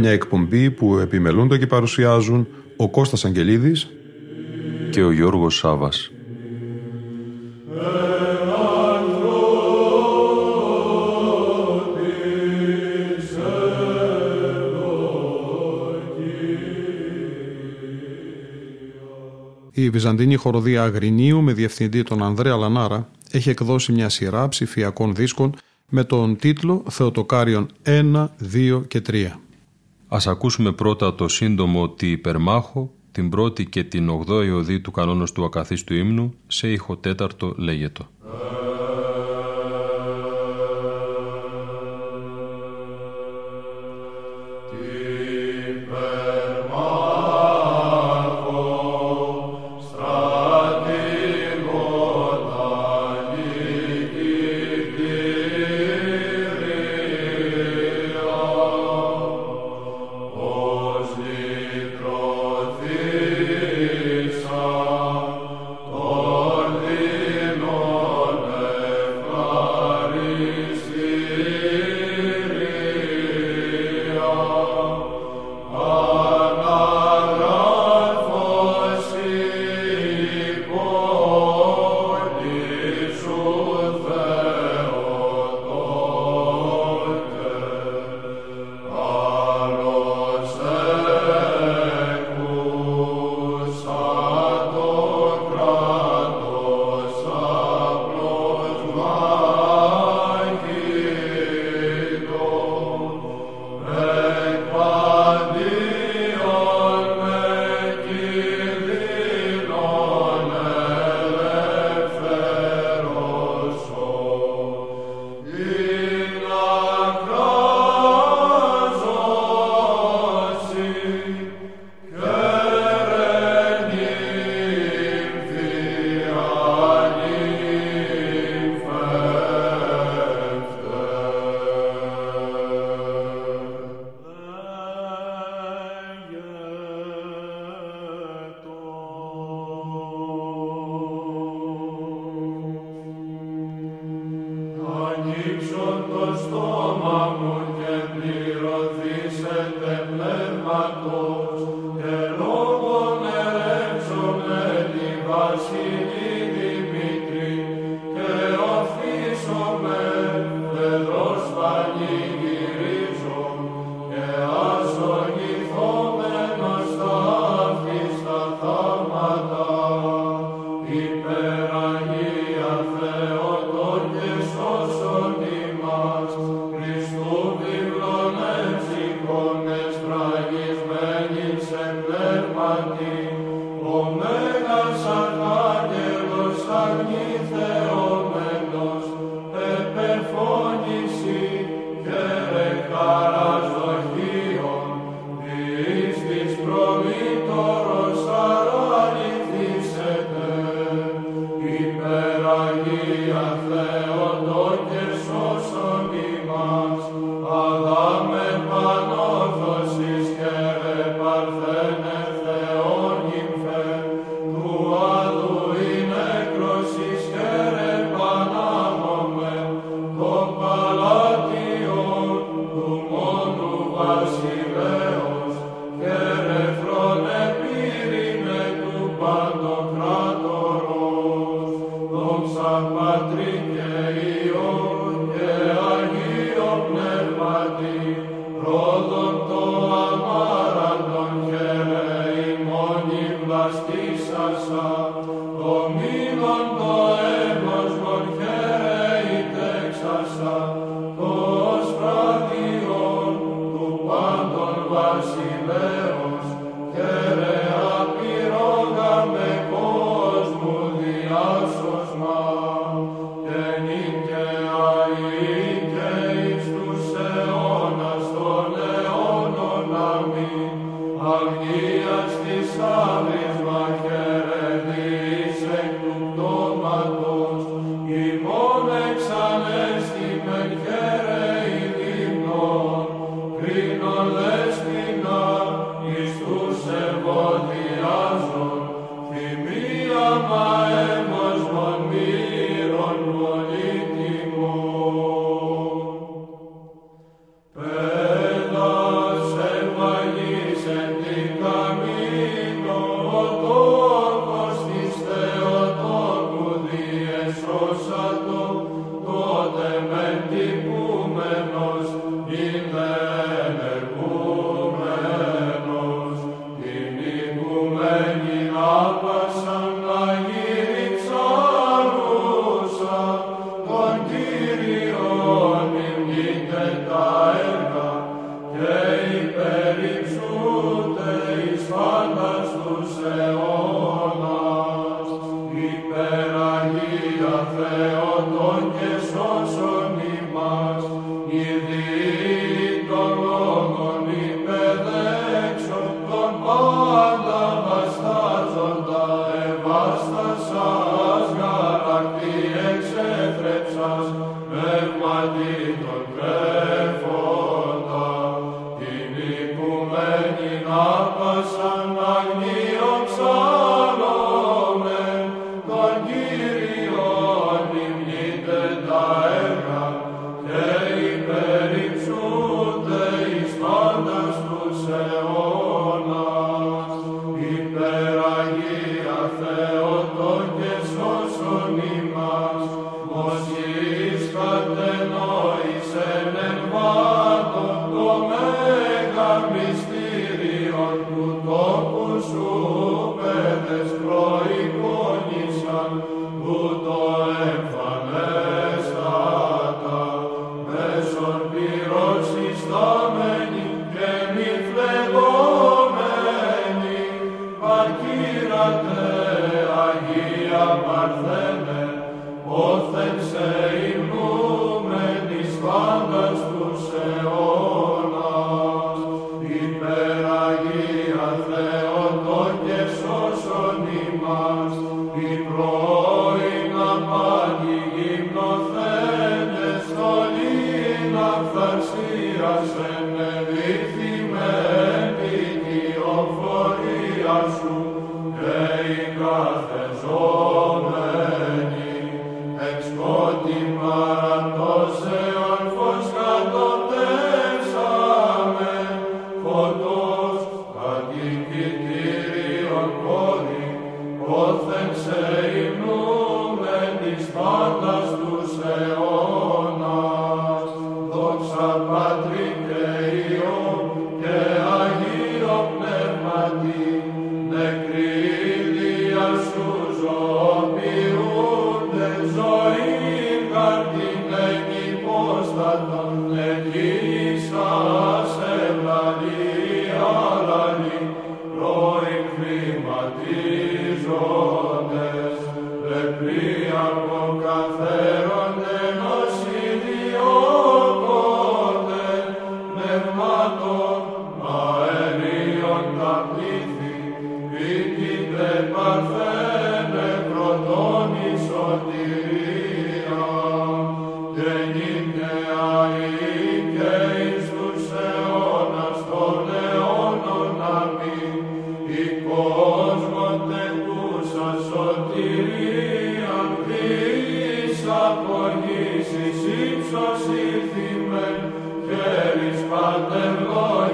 Μια εκπομπή που επιμελούνται και παρουσιάζουν ο Κώστας Αγγελίδης και ο Γιώργος Σάβας. Η Βυζαντινή Χοροδία Αγρινίου με διευθυντή τον Ανδρέα Λανάρα έχει εκδώσει μια σειρά ψηφιακών δίσκων με τον τίτλο Θεοτοκάριον 1, 2 και 3. Ας ακούσουμε πρώτα το σύντομο «Τι υπερμάχο» την πρώτη και την ογδόη οδή του κανόνος του ακαθίστου ύμνου σε ήχο τέταρτο λέγετο. εις εις ύψος ήλθημεν, χέρις πάντευγόη,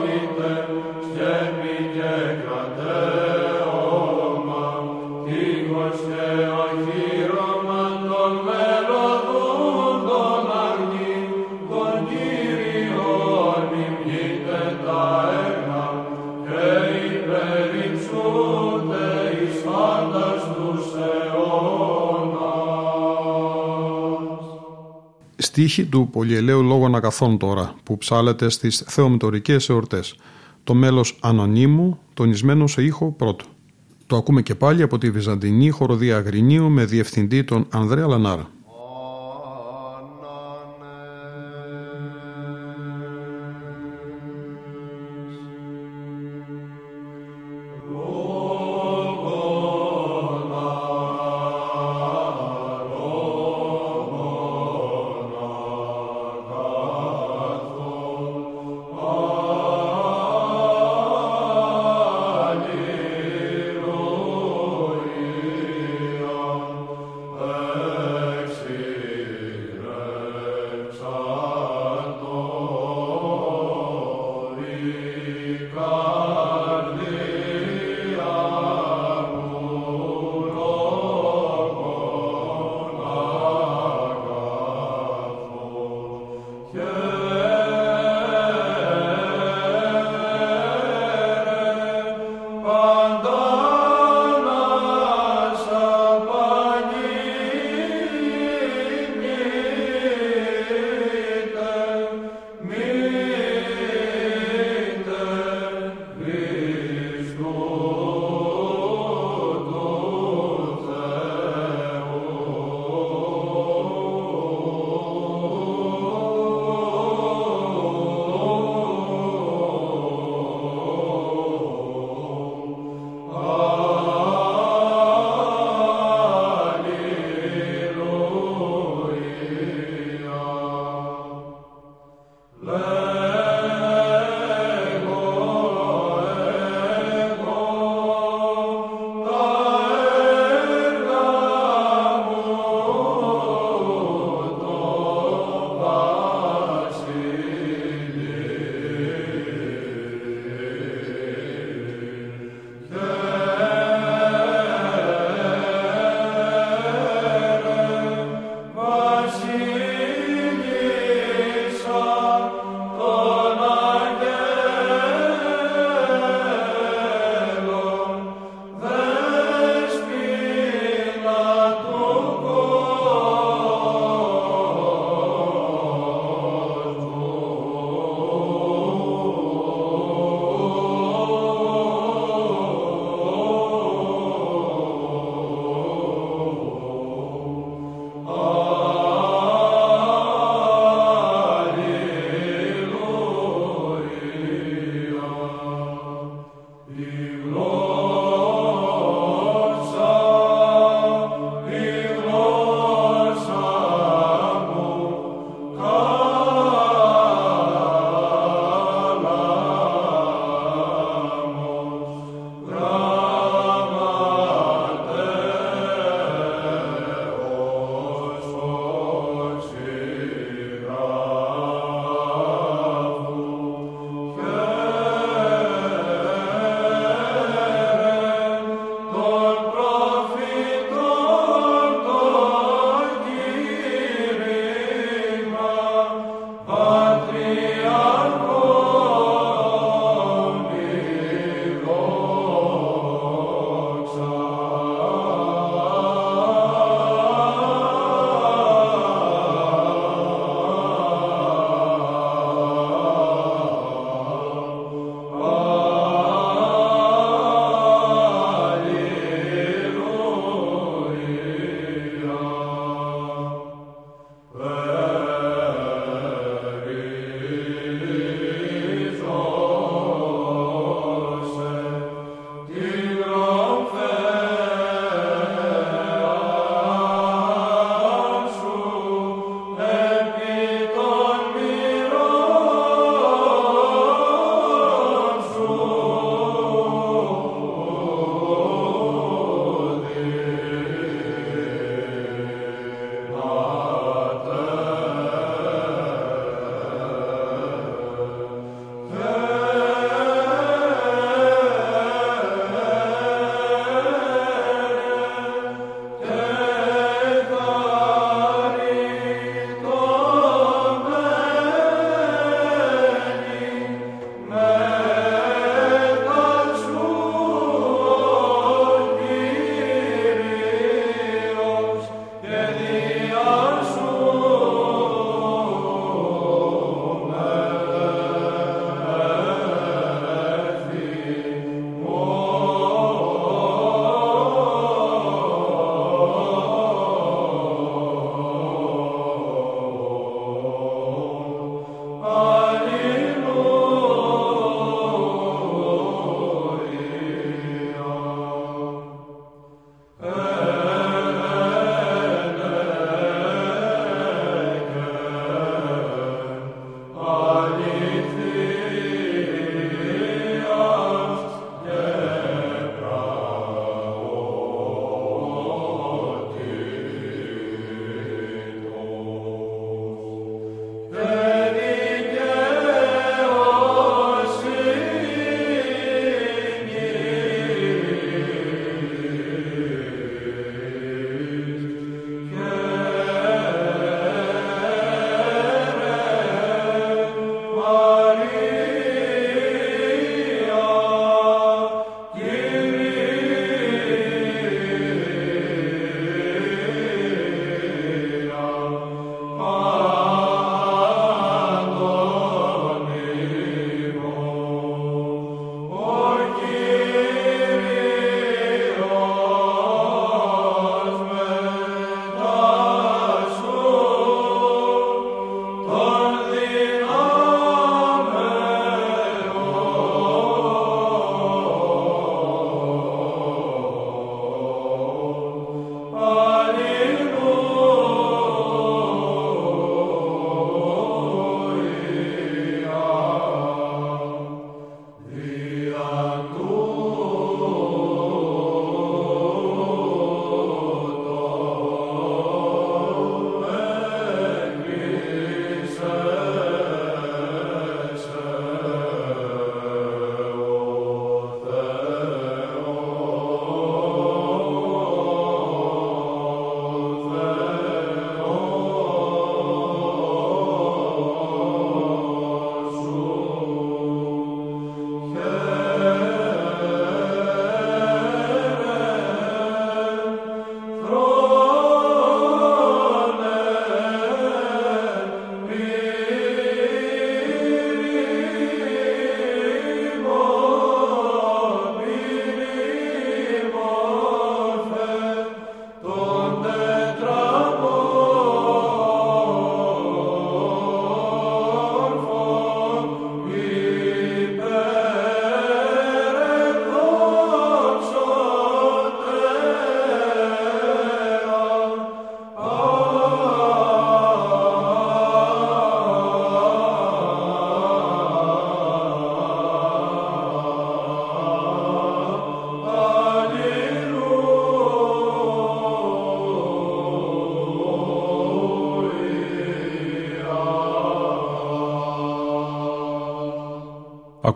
στίχη του πολυελαίου λόγων αγαθών τώρα, που ψάλεται στις θεομητορικές εορτές. Το μέλος ανωνύμου, τονισμένο σε ήχο πρώτο. Το ακούμε και πάλι από τη Βυζαντινή χοροδία Αγρινίου με διευθυντή τον Ανδρέα Λανάρα.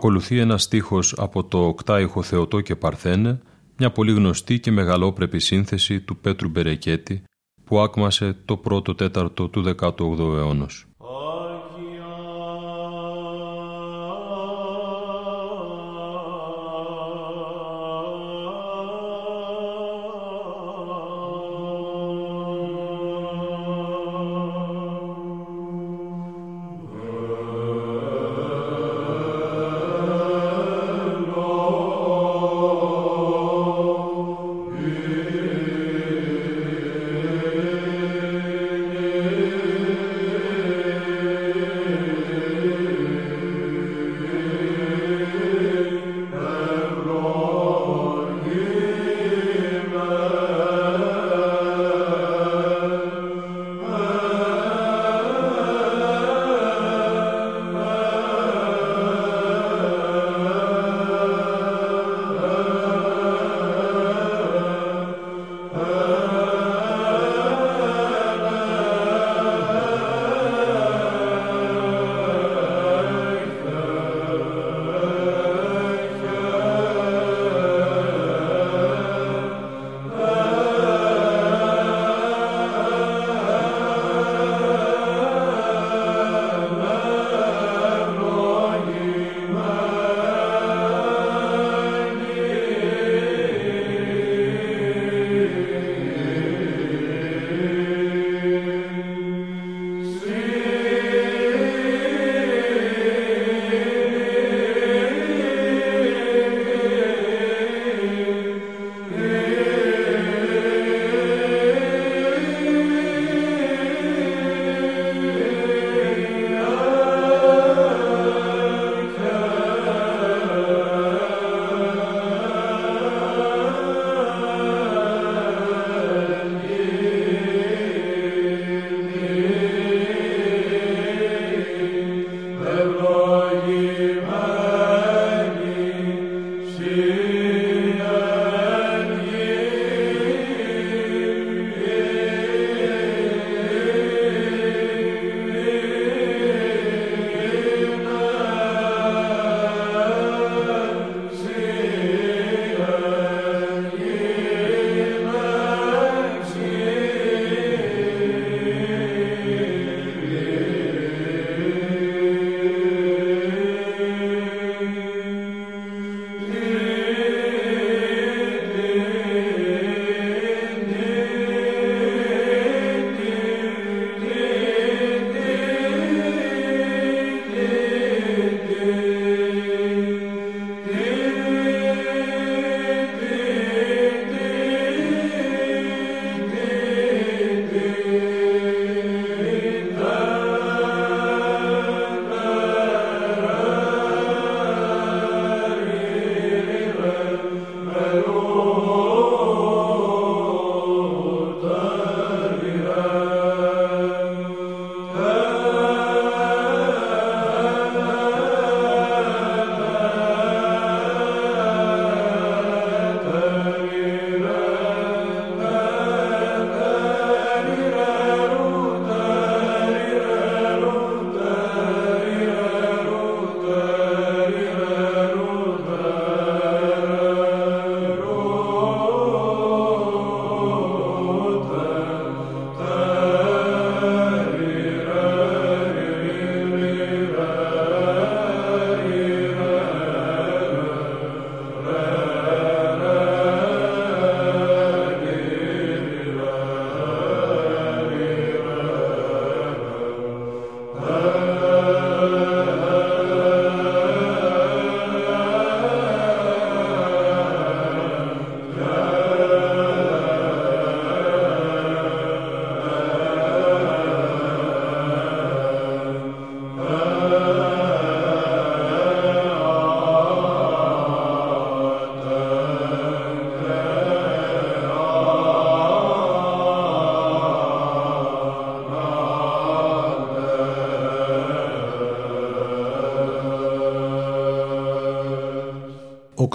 Ακολουθεί ένα στίχος από το οκτάιχο Θεοτό και Παρθένε, μια πολύ γνωστή και μεγαλόπρεπη σύνθεση του Πέτρου Μπερεκέτη που άκμασε το πρώτο τέταρτο του 18ου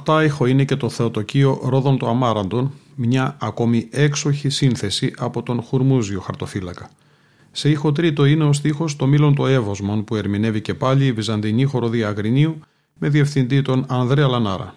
αιώνος. οκτάιχο είναι και το Θεοτοκείο Ρόδων του Αμάραντον, μια ακόμη έξοχη σύνθεση από τον Χουρμούζιο χαρτοφύλακα. Σε ήχο τρίτο είναι ο στίχος «Το μήλον το Εύωσμον» που ερμηνεύει και πάλι η Βυζαντινή χοροδία Αγρινίου με διευθυντή τον Ανδρέα Λανάρα.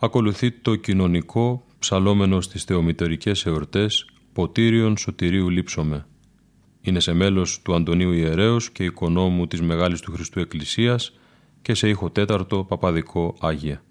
Ακολουθεί το κοινωνικό ψαλόμενο στις θεομητερικές εορτές «Ποτήριον Σωτηρίου λείψομαι». Είναι σε μέλος του Αντωνίου Ιερέως και οικονόμου της Μεγάλης του Χριστού Εκκλησίας και σε ήχο τέταρτο παπαδικό Άγια.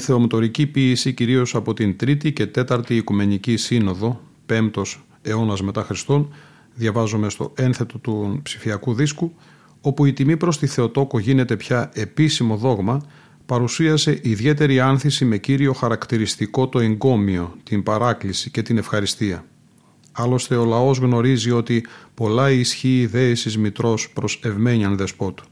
Θεομητορική ποίηση κυρίως από την Τρίτη και Τέταρτη Οικουμενική Σύνοδο, 5ος αιώνας μετά Χριστόν, διαβάζομαι στο ένθετο του ψηφιακού δίσκου, όπου η τιμή προς τη Θεοτόκο γίνεται πια επίσημο δόγμα, παρουσίασε ιδιαίτερη άνθηση με κύριο χαρακτηριστικό το εγκόμιο, την παράκληση και την ευχαριστία. Άλλωστε ο λαός γνωρίζει ότι πολλά ισχύει δέησης μητρός προς ευμένιαν δεσπότου.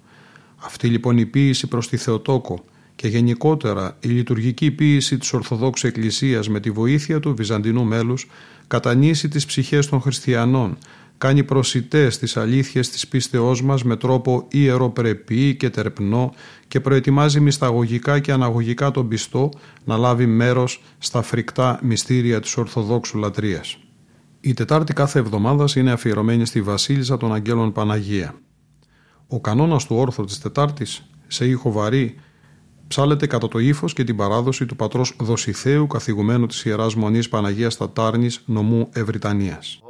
Αυτή λοιπόν η ποίηση προς τη Θεοτόκο και γενικότερα η λειτουργική ποίηση της Ορθοδόξου Εκκλησίας με τη βοήθεια του Βυζαντινού μέλους κατανήσει τις ψυχές των χριστιανών, κάνει προσιτές τις αλήθειες της πίστεώς μας με τρόπο ιεροπρεπή και τερπνό και προετοιμάζει μυσταγωγικά και αναγωγικά τον πιστό να λάβει μέρος στα φρικτά μυστήρια της Ορθοδόξου λατρείας. Η Τετάρτη κάθε εβδομάδας είναι αφιερωμένη στη Βασίλισσα των Αγγέλων Παναγία. Ο κανόνας του όρθρου της Τετάρτης, σε ήχο βαρύ, ψάλεται κατά το ύφος και την παράδοση του πατρός Δοσιθέου, καθηγουμένου της ιεράς μονής Παναγίας Τατάρνης, νομού Ευρυτανίας.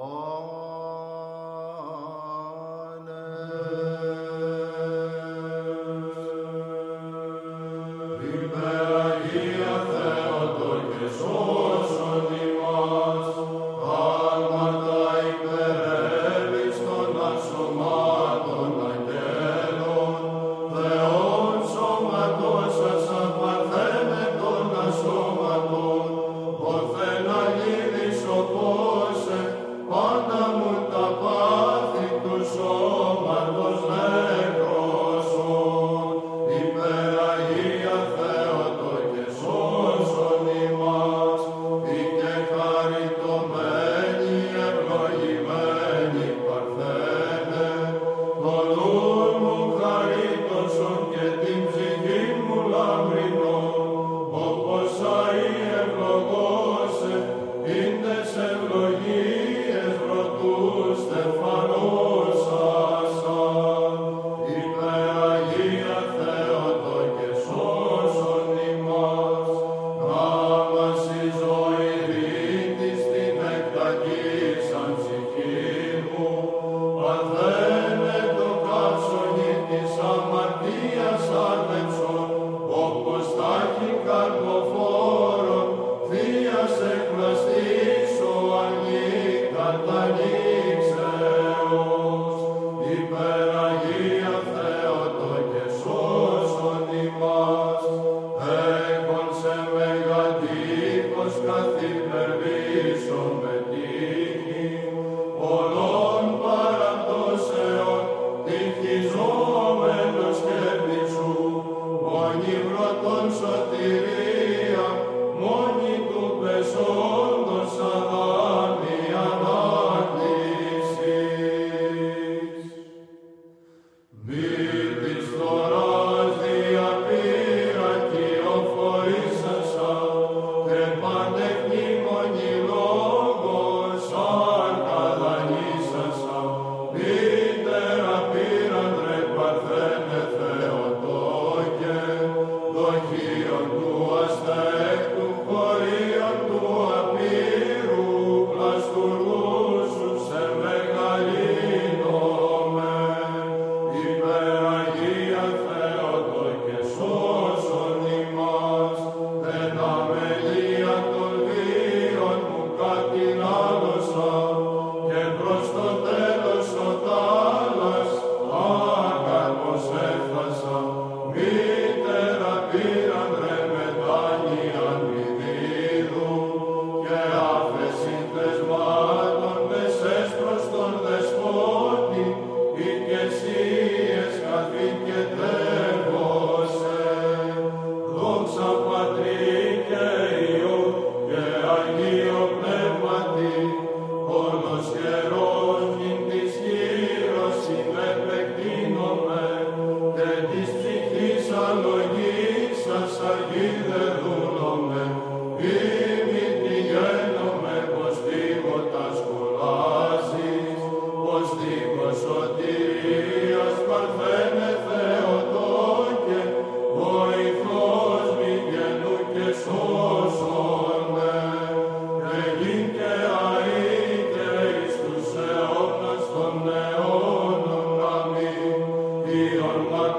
be on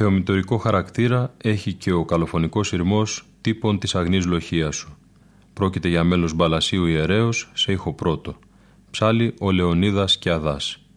Θεομητορικό χαρακτήρα έχει και ο καλοφωνικός ηρμός τύπων της αγνής λοχίας σου. Πρόκειται για μέλος Μπαλασίου ιερέως σε ήχο πρώτο. Ψάλι ο Λεωνίδας και Αδάς.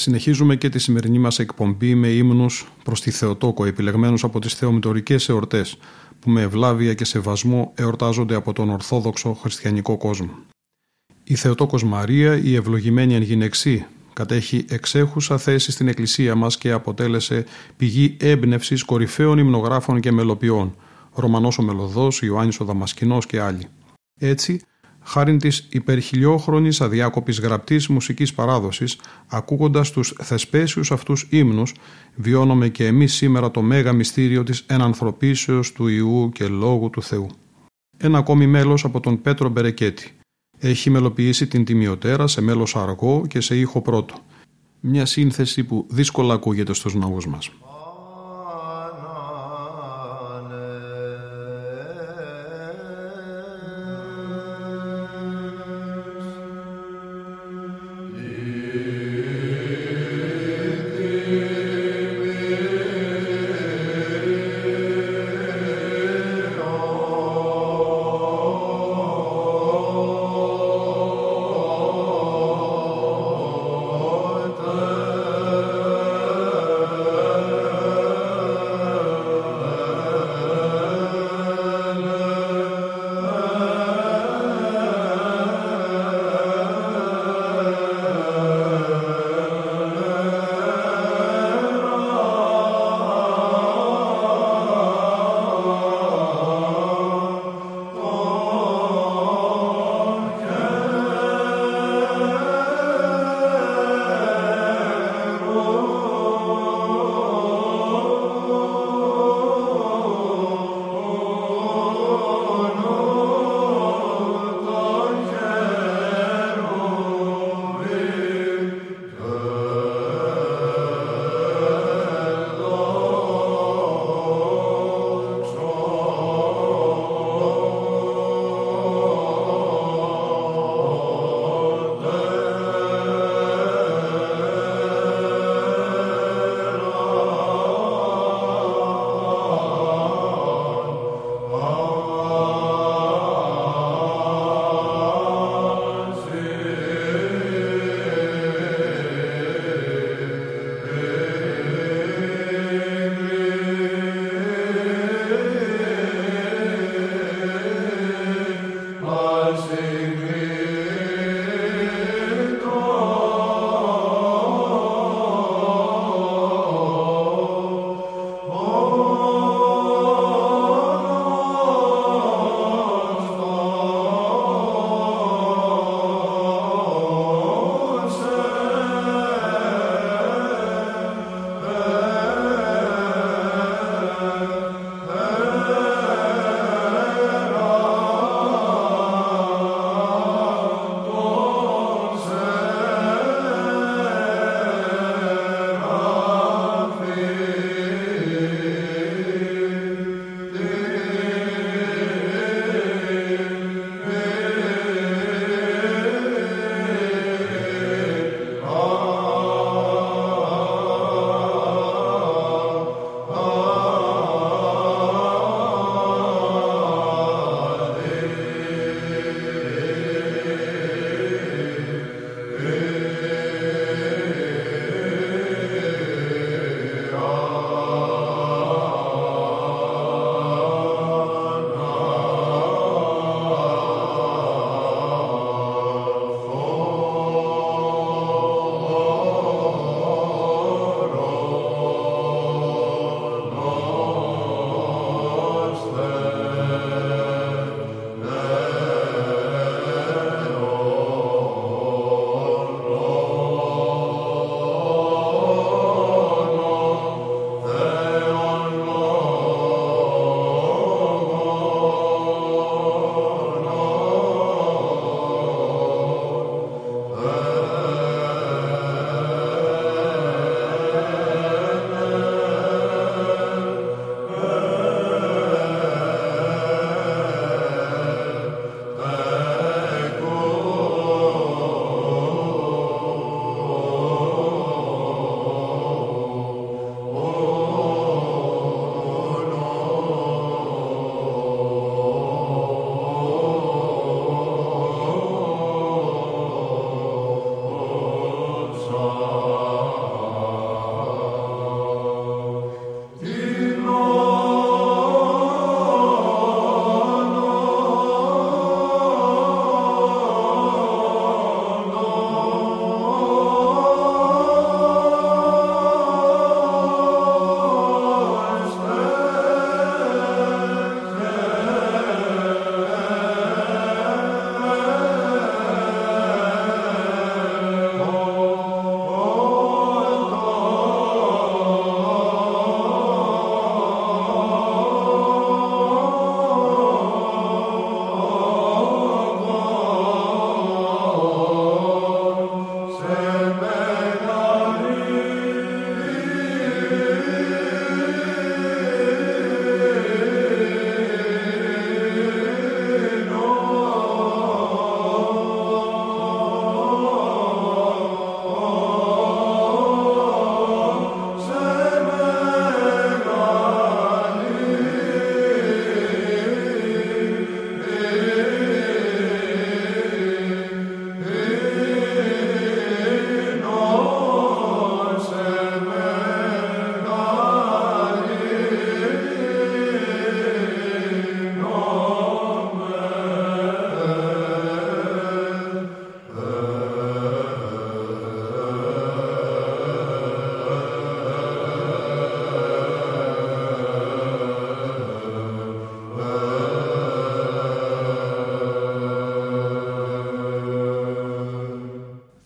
Συνεχίζουμε και τη σημερινή μας εκπομπή με ύμνους προς τη Θεοτόκο επιλεγμένους από τις θεομητορικές εορτές που με ευλάβεια και σεβασμό εορτάζονται από τον Ορθόδοξο χριστιανικό κόσμο. Η Θεοτόκος Μαρία, η ευλογημένη εν γυναιξή, κατέχει εξέχουσα θέση στην Εκκλησία μας και αποτέλεσε πηγή έμπνευσης κορυφαίων υμνογράφων και μελοποιών, Ρωμανός ο Μελωδός, Ιωάννης ο Δαμασκηνός και άλλοι. Έτσι, χάρη της υπερχιλιόχρονης αδιάκοπης γραπτής μουσικής παράδοσης, ακούγοντας τους θεσπέσιους αυτούς ύμνους, βιώνουμε και εμείς σήμερα το μέγα μυστήριο της ενανθρωπίσεως του Ιού και Λόγου του Θεού. Ένα ακόμη μέλος από τον Πέτρο Μπερεκέτη. Έχει μελοποιήσει την τιμιωτέρα σε μέλος αργό και σε ήχο πρώτο. Μια σύνθεση που δύσκολα ακούγεται στους ναούς μας.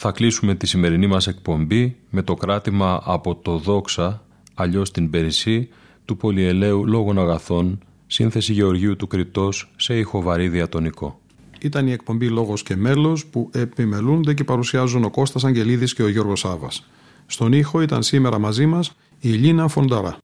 Θα κλείσουμε τη σημερινή μας εκπομπή με το κράτημα από το «Δόξα», αλλιώς την Περισσή, του πολυελαίου λόγων αγαθών, σύνθεση Γεωργίου του Κρητός σε ηχοβαρή διατονικό. Ήταν η εκπομπή «Λόγος και μέλος» που επιμελούνται και παρουσιάζουν ο Κώστας Αγγελίδης και ο Γιώργος Σάβας. Στον ήχο ήταν σήμερα μαζί μας η Λίνα Φονταρά.